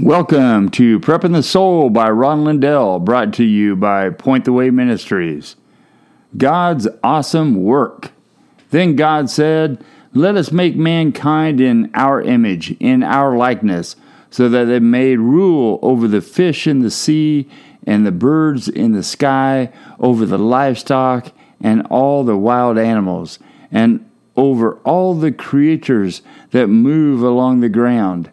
Welcome to Prepping the Soul by Ron Lindell, brought to you by Point the Way Ministries. God's awesome work. Then God said, Let us make mankind in our image, in our likeness, so that they may rule over the fish in the sea and the birds in the sky, over the livestock and all the wild animals, and over all the creatures that move along the ground.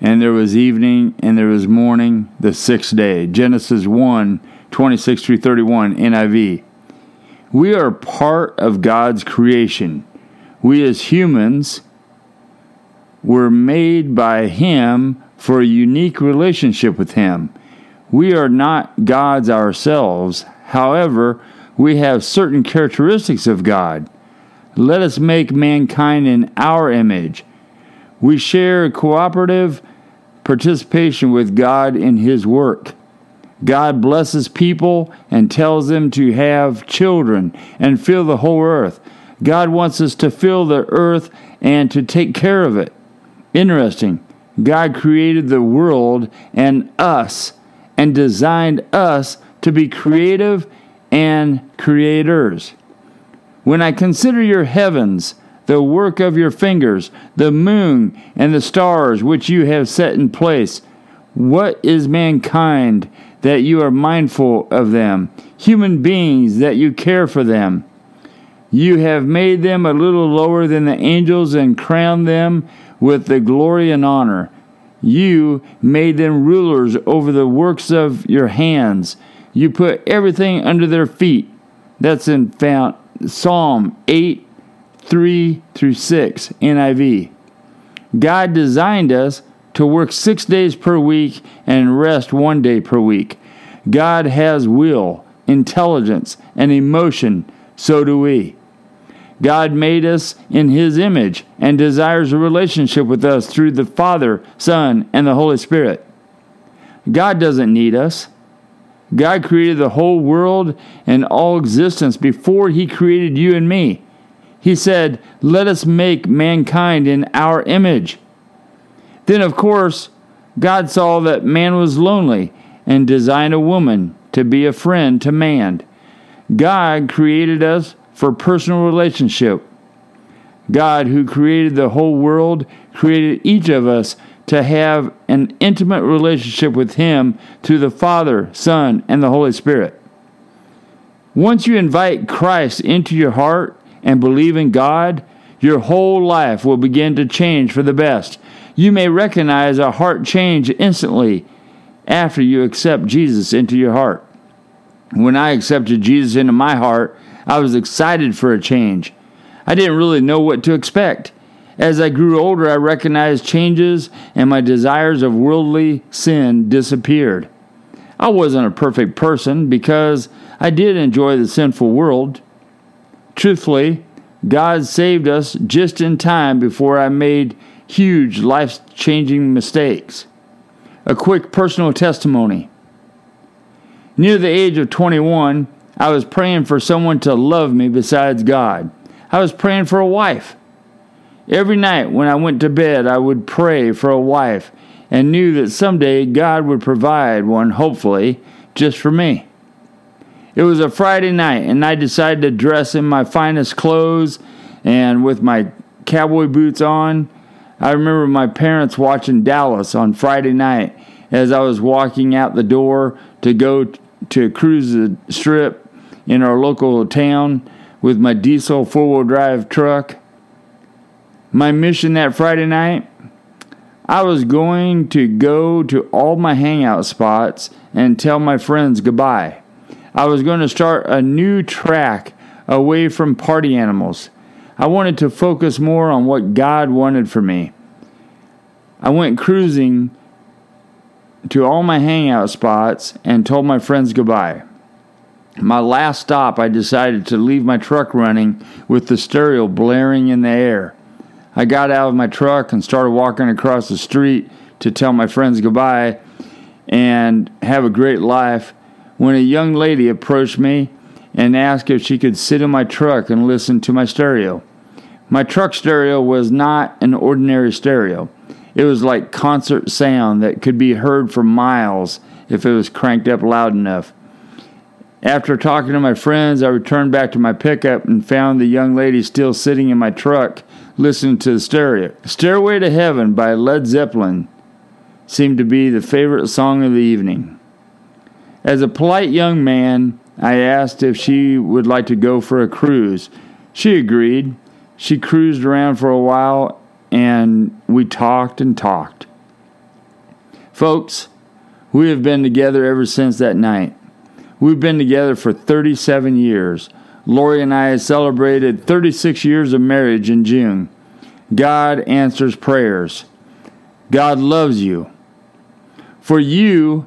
and there was evening, and there was morning, the sixth day. Genesis 1 26 through 31, NIV. We are part of God's creation. We as humans were made by Him for a unique relationship with Him. We are not gods ourselves. However, we have certain characteristics of God. Let us make mankind in our image. We share cooperative participation with God in His work. God blesses people and tells them to have children and fill the whole earth. God wants us to fill the earth and to take care of it. Interesting. God created the world and us and designed us to be creative and creators. When I consider your heavens, the work of your fingers, the moon and the stars which you have set in place. What is mankind that you are mindful of them? Human beings that you care for them. You have made them a little lower than the angels and crowned them with the glory and honor. You made them rulers over the works of your hands. You put everything under their feet. That's in Psalm 8 3 through 6, NIV. God designed us to work six days per week and rest one day per week. God has will, intelligence, and emotion, so do we. God made us in His image and desires a relationship with us through the Father, Son, and the Holy Spirit. God doesn't need us. God created the whole world and all existence before He created you and me. He said, Let us make mankind in our image. Then, of course, God saw that man was lonely and designed a woman to be a friend to man. God created us for personal relationship. God, who created the whole world, created each of us to have an intimate relationship with Him through the Father, Son, and the Holy Spirit. Once you invite Christ into your heart, and believe in God, your whole life will begin to change for the best. You may recognize a heart change instantly after you accept Jesus into your heart. When I accepted Jesus into my heart, I was excited for a change. I didn't really know what to expect. As I grew older, I recognized changes and my desires of worldly sin disappeared. I wasn't a perfect person because I did enjoy the sinful world. Truthfully, God saved us just in time before I made huge life changing mistakes. A quick personal testimony. Near the age of 21, I was praying for someone to love me besides God. I was praying for a wife. Every night when I went to bed, I would pray for a wife and knew that someday God would provide one, hopefully, just for me. It was a Friday night, and I decided to dress in my finest clothes and with my cowboy boots on. I remember my parents watching Dallas on Friday night, as I was walking out the door to go to cruise the strip in our local town with my diesel four wheel drive truck. My mission that Friday night I was going to go to all my hangout spots and tell my friends goodbye. I was going to start a new track away from party animals. I wanted to focus more on what God wanted for me. I went cruising to all my hangout spots and told my friends goodbye. My last stop, I decided to leave my truck running with the stereo blaring in the air. I got out of my truck and started walking across the street to tell my friends goodbye and have a great life when a young lady approached me and asked if she could sit in my truck and listen to my stereo. My truck stereo was not an ordinary stereo. It was like concert sound that could be heard for miles if it was cranked up loud enough. After talking to my friends, I returned back to my pickup and found the young lady still sitting in my truck listening to the stereo. Stairway to Heaven by Led Zeppelin seemed to be the favorite song of the evening. As a polite young man, I asked if she would like to go for a cruise. She agreed. She cruised around for a while and we talked and talked. Folks, we have been together ever since that night. We've been together for 37 years. Lori and I celebrated 36 years of marriage in June. God answers prayers. God loves you. For you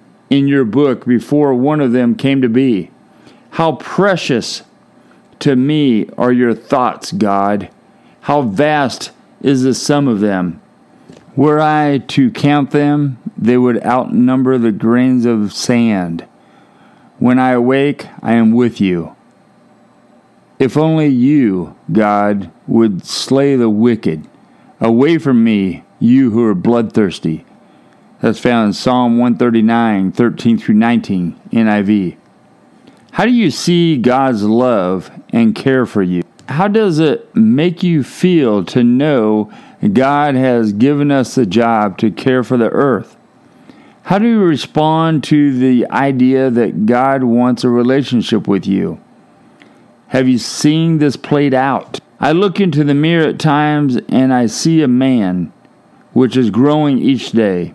in your book before one of them came to be. How precious to me are your thoughts, God. How vast is the sum of them. Were I to count them, they would outnumber the grains of sand. When I awake, I am with you. If only you, God, would slay the wicked. Away from me, you who are bloodthirsty. That's found in Psalm 139, 13 through 19, NIV. How do you see God's love and care for you? How does it make you feel to know God has given us the job to care for the earth? How do you respond to the idea that God wants a relationship with you? Have you seen this played out? I look into the mirror at times and I see a man which is growing each day.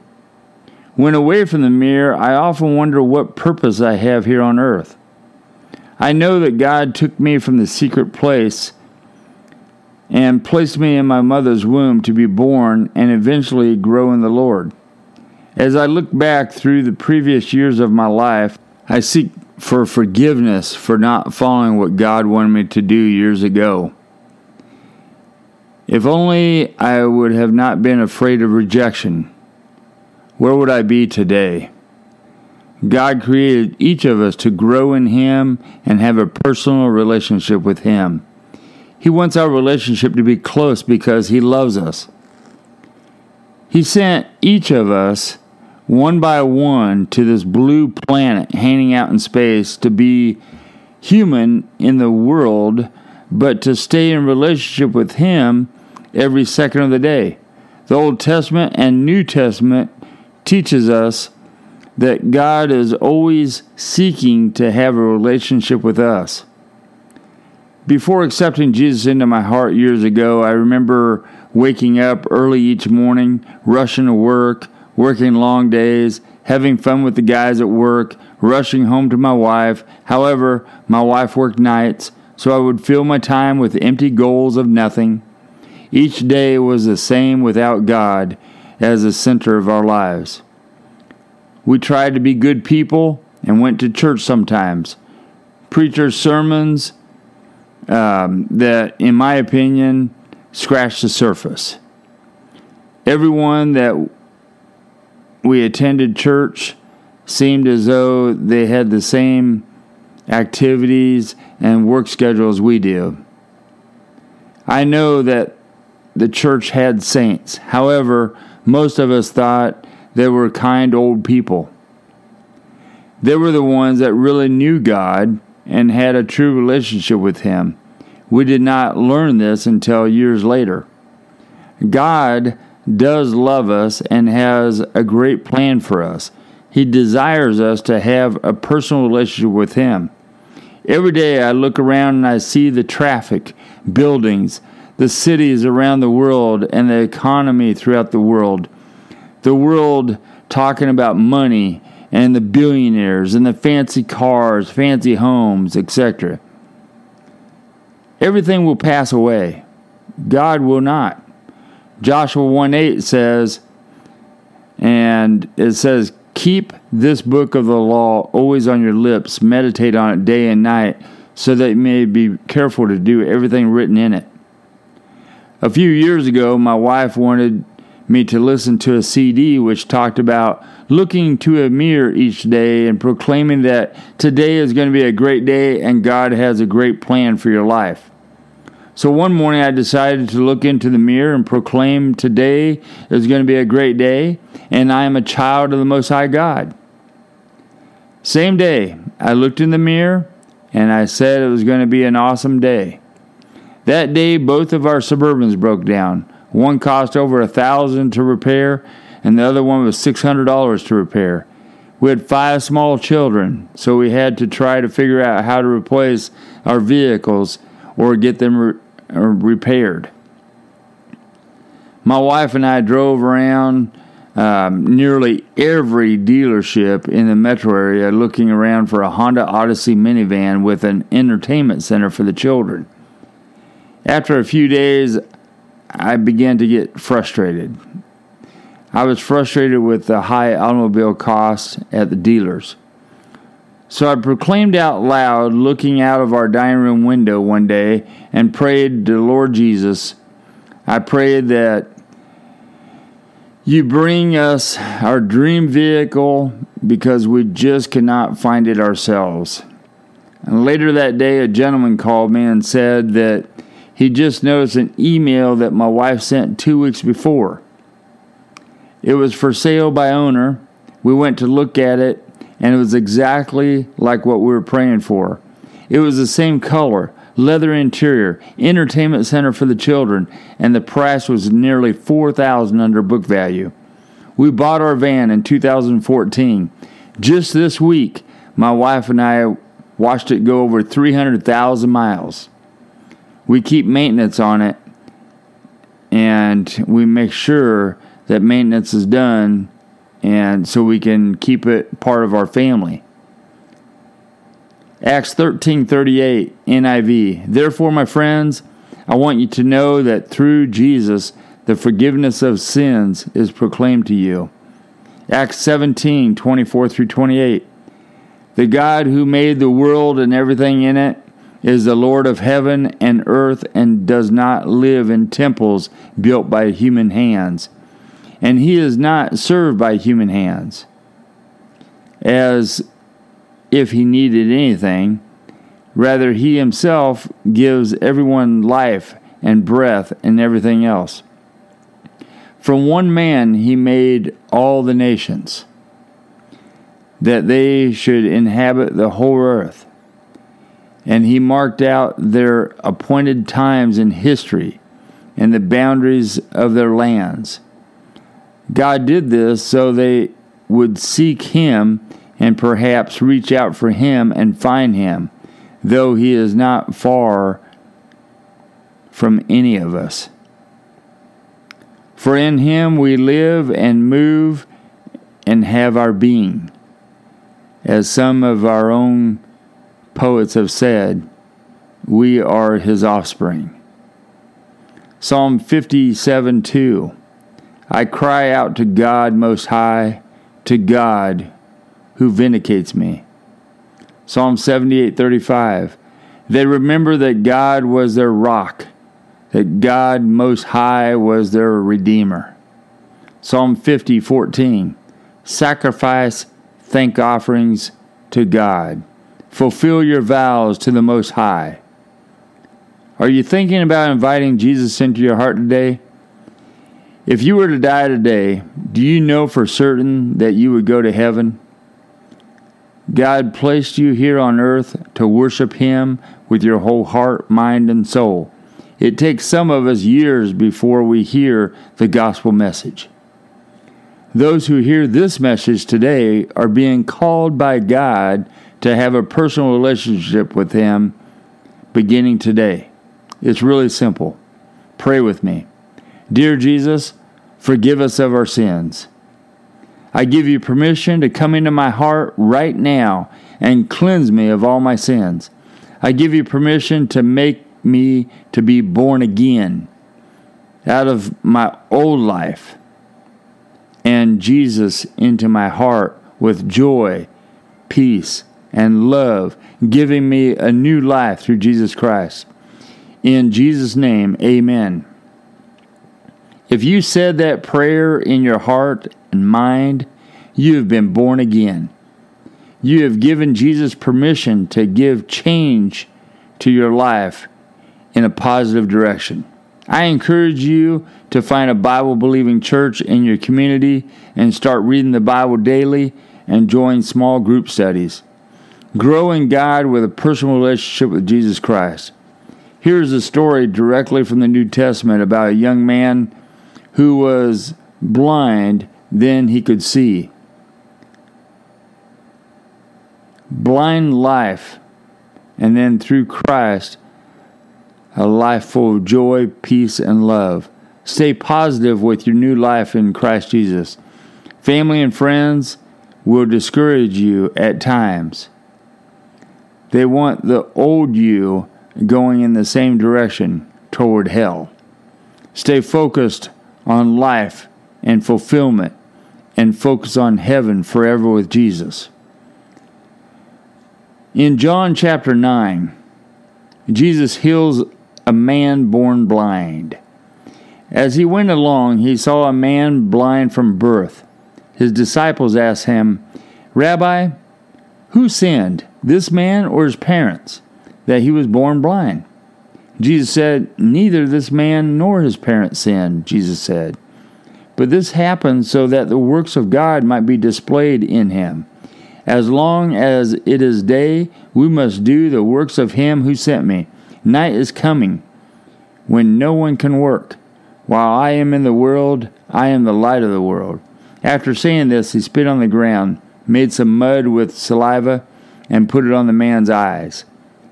When away from the mirror, I often wonder what purpose I have here on earth. I know that God took me from the secret place and placed me in my mother's womb to be born and eventually grow in the Lord. As I look back through the previous years of my life, I seek for forgiveness for not following what God wanted me to do years ago. If only I would have not been afraid of rejection, where would I be today? God created each of us to grow in Him and have a personal relationship with Him. He wants our relationship to be close because He loves us. He sent each of us one by one to this blue planet hanging out in space to be human in the world, but to stay in relationship with Him every second of the day. The Old Testament and New Testament teaches us that God is always seeking to have a relationship with us. Before accepting Jesus into my heart years ago, I remember waking up early each morning, rushing to work, working long days, having fun with the guys at work, rushing home to my wife. However, my wife worked nights, so I would fill my time with empty goals of nothing. Each day was the same without God as the center of our lives. We tried to be good people and went to church sometimes. Preachers' sermons um, that, in my opinion, scratched the surface. Everyone that we attended church seemed as though they had the same activities and work schedules we do. I know that the church had saints. However, most of us thought they were kind old people. They were the ones that really knew God and had a true relationship with Him. We did not learn this until years later. God does love us and has a great plan for us. He desires us to have a personal relationship with Him. Every day I look around and I see the traffic, buildings, the cities around the world, and the economy throughout the world. The world talking about money and the billionaires and the fancy cars, fancy homes, etc. Everything will pass away. God will not. Joshua 1 8 says, and it says, Keep this book of the law always on your lips, meditate on it day and night, so that you may be careful to do everything written in it. A few years ago, my wife wanted me to listen to a CD which talked about looking to a mirror each day and proclaiming that today is going to be a great day and God has a great plan for your life. So one morning I decided to look into the mirror and proclaim today is going to be a great day and I am a child of the Most High God. Same day, I looked in the mirror and I said it was going to be an awesome day. That day, both of our Suburbans broke down. One cost over a thousand to repair, and the other one was six hundred dollars to repair. We had five small children, so we had to try to figure out how to replace our vehicles or get them re- repaired. My wife and I drove around um, nearly every dealership in the metro area looking around for a Honda Odyssey minivan with an entertainment center for the children. After a few days, I began to get frustrated. I was frustrated with the high automobile costs at the dealers. So I proclaimed out loud, looking out of our dining room window one day, and prayed to Lord Jesus. I prayed that you bring us our dream vehicle because we just cannot find it ourselves. And later that day, a gentleman called me and said that he just noticed an email that my wife sent two weeks before. It was for sale by owner. We went to look at it, and it was exactly like what we were praying for. It was the same color, leather interior, entertainment center for the children, and the price was nearly 4000 under book value. We bought our van in 2014. Just this week, my wife and I watched it go over 300,000 miles. We keep maintenance on it and we make sure that maintenance is done and so we can keep it part of our family. Acts 13:38 NIV. Therefore, my friends, I want you to know that through Jesus the forgiveness of sins is proclaimed to you. Acts 17:24 through 28. The God who made the world and everything in it is the Lord of heaven and earth and does not live in temples built by human hands. And he is not served by human hands as if he needed anything. Rather, he himself gives everyone life and breath and everything else. From one man he made all the nations, that they should inhabit the whole earth. And he marked out their appointed times in history and the boundaries of their lands. God did this so they would seek him and perhaps reach out for him and find him, though he is not far from any of us. For in him we live and move and have our being. As some of our own poets have said, we are his offspring. Psalm 57 2 I cry out to God Most High, to God who vindicates me. Psalm 78:35 They remember that God was their rock, that God most high was their redeemer. Psalm 50:14 sacrifice thank offerings to God. Fulfill your vows to the Most High. Are you thinking about inviting Jesus into your heart today? If you were to die today, do you know for certain that you would go to heaven? God placed you here on earth to worship Him with your whole heart, mind, and soul. It takes some of us years before we hear the gospel message. Those who hear this message today are being called by God to have a personal relationship with Him beginning today. It's really simple. Pray with me. Dear Jesus, forgive us of our sins. I give you permission to come into my heart right now and cleanse me of all my sins. I give you permission to make me to be born again out of my old life and Jesus into my heart with joy, peace, and love, giving me a new life through Jesus Christ. In Jesus' name, amen. If you said that prayer in your heart and mind, you have been born again. You have given Jesus permission to give change to your life in a positive direction. I encourage you to find a Bible believing church in your community and start reading the Bible daily and join small group studies. Grow in God with a personal relationship with Jesus Christ. Here's a story directly from the New Testament about a young man who was blind, then he could see. Blind life, and then through Christ, a life full of joy, peace, and love. Stay positive with your new life in Christ Jesus. Family and friends will discourage you at times. They want the old you going in the same direction toward hell. Stay focused on life and fulfillment and focus on heaven forever with Jesus. In John chapter 9, Jesus heals a man born blind. As he went along, he saw a man blind from birth. His disciples asked him, Rabbi, who sinned, this man or his parents, that he was born blind? Jesus said, Neither this man nor his parents sinned, Jesus said. But this happened so that the works of God might be displayed in him. As long as it is day, we must do the works of him who sent me. Night is coming when no one can work. While I am in the world, I am the light of the world. After saying this, he spit on the ground, made some mud with saliva, and put it on the man's eyes.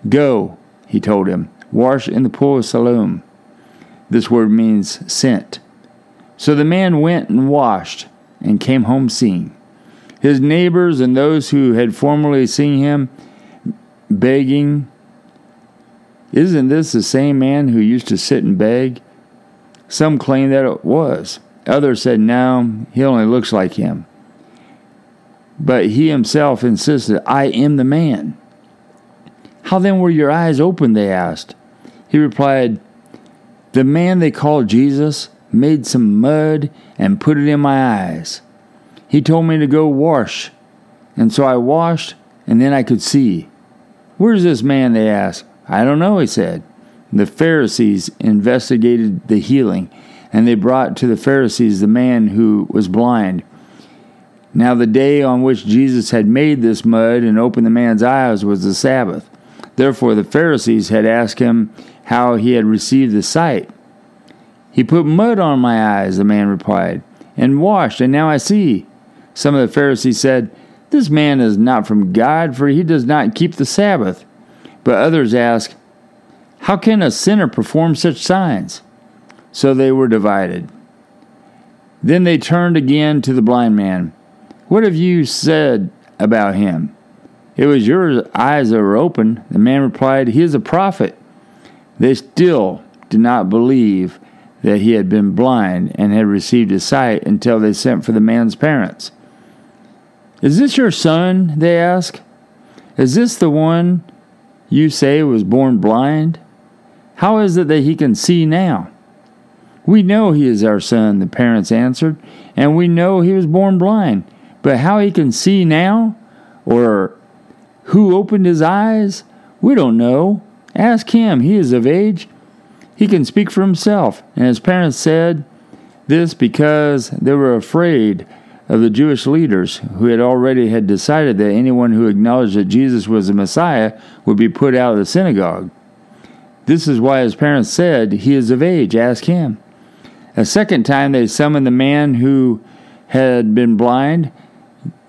Go, he told him, wash in the pool of Siloam. This word means sent. So the man went and washed and came home seeing. His neighbors and those who had formerly seen him begging isn't this the same man who used to sit and beg? Some claim that it was. Others said, no, he only looks like him. But he himself insisted, I am the man. How then were your eyes opened? They asked. He replied, The man they called Jesus made some mud and put it in my eyes. He told me to go wash, and so I washed, and then I could see. Where's this man? They asked. I don't know, he said. The Pharisees investigated the healing, and they brought to the Pharisees the man who was blind. Now, the day on which Jesus had made this mud and opened the man's eyes was the Sabbath. Therefore, the Pharisees had asked him how he had received the sight. He put mud on my eyes, the man replied, and washed, and now I see. Some of the Pharisees said, This man is not from God, for he does not keep the Sabbath. But others asked, How can a sinner perform such signs? So they were divided. Then they turned again to the blind man. What have you said about him? It was your eyes that were open. The man replied, He is a prophet. They still did not believe that he had been blind and had received his sight until they sent for the man's parents. Is this your son? They asked. Is this the one you say was born blind? How is it that he can see now? We know he is our son, the parents answered, and we know he was born blind. But how he can see now, or who opened his eyes, we don't know. Ask him. He is of age. He can speak for himself. And his parents said this because they were afraid of the Jewish leaders who had already had decided that anyone who acknowledged that Jesus was the Messiah would be put out of the synagogue. This is why his parents said, He is of age, ask him. A second time they summoned the man who had been blind.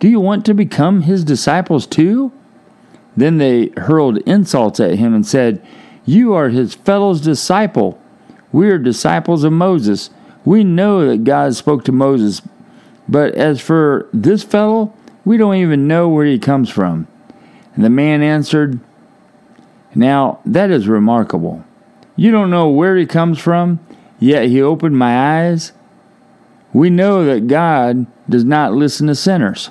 Do you want to become his disciples too? Then they hurled insults at him and said, You are his fellow's disciple. We are disciples of Moses. We know that God spoke to Moses. But as for this fellow, we don't even know where he comes from. And the man answered, Now that is remarkable. You don't know where he comes from, yet he opened my eyes. We know that God does not listen to sinners.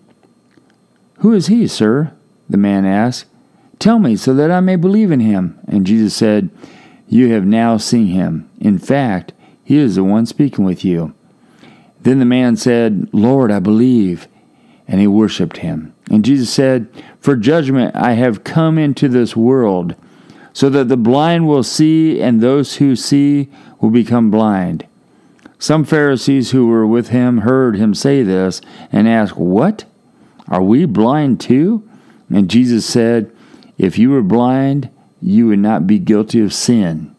Who is he, sir? The man asked. Tell me so that I may believe in him. And Jesus said, You have now seen him. In fact, he is the one speaking with you. Then the man said, Lord, I believe. And he worshiped him. And Jesus said, For judgment I have come into this world, so that the blind will see, and those who see will become blind. Some Pharisees who were with him heard him say this, and asked, What? Are we blind too? And Jesus said, If you were blind, you would not be guilty of sin.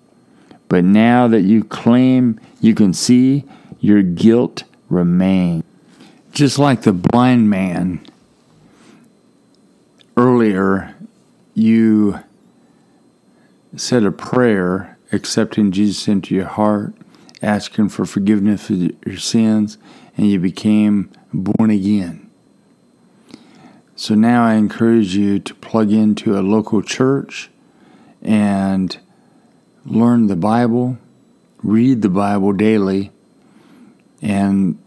But now that you claim you can see, your guilt remain. Just like the blind man, earlier you said a prayer accepting Jesus into your heart, asking for forgiveness for your sins, and you became born again. So now I encourage you to plug into a local church and learn the Bible, read the Bible daily, and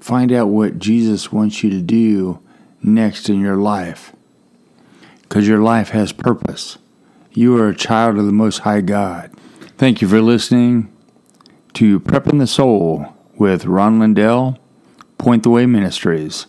find out what Jesus wants you to do next in your life. Because your life has purpose. You are a child of the Most High God. Thank you for listening to Prepping the Soul with Ron Lindell, Point the Way Ministries.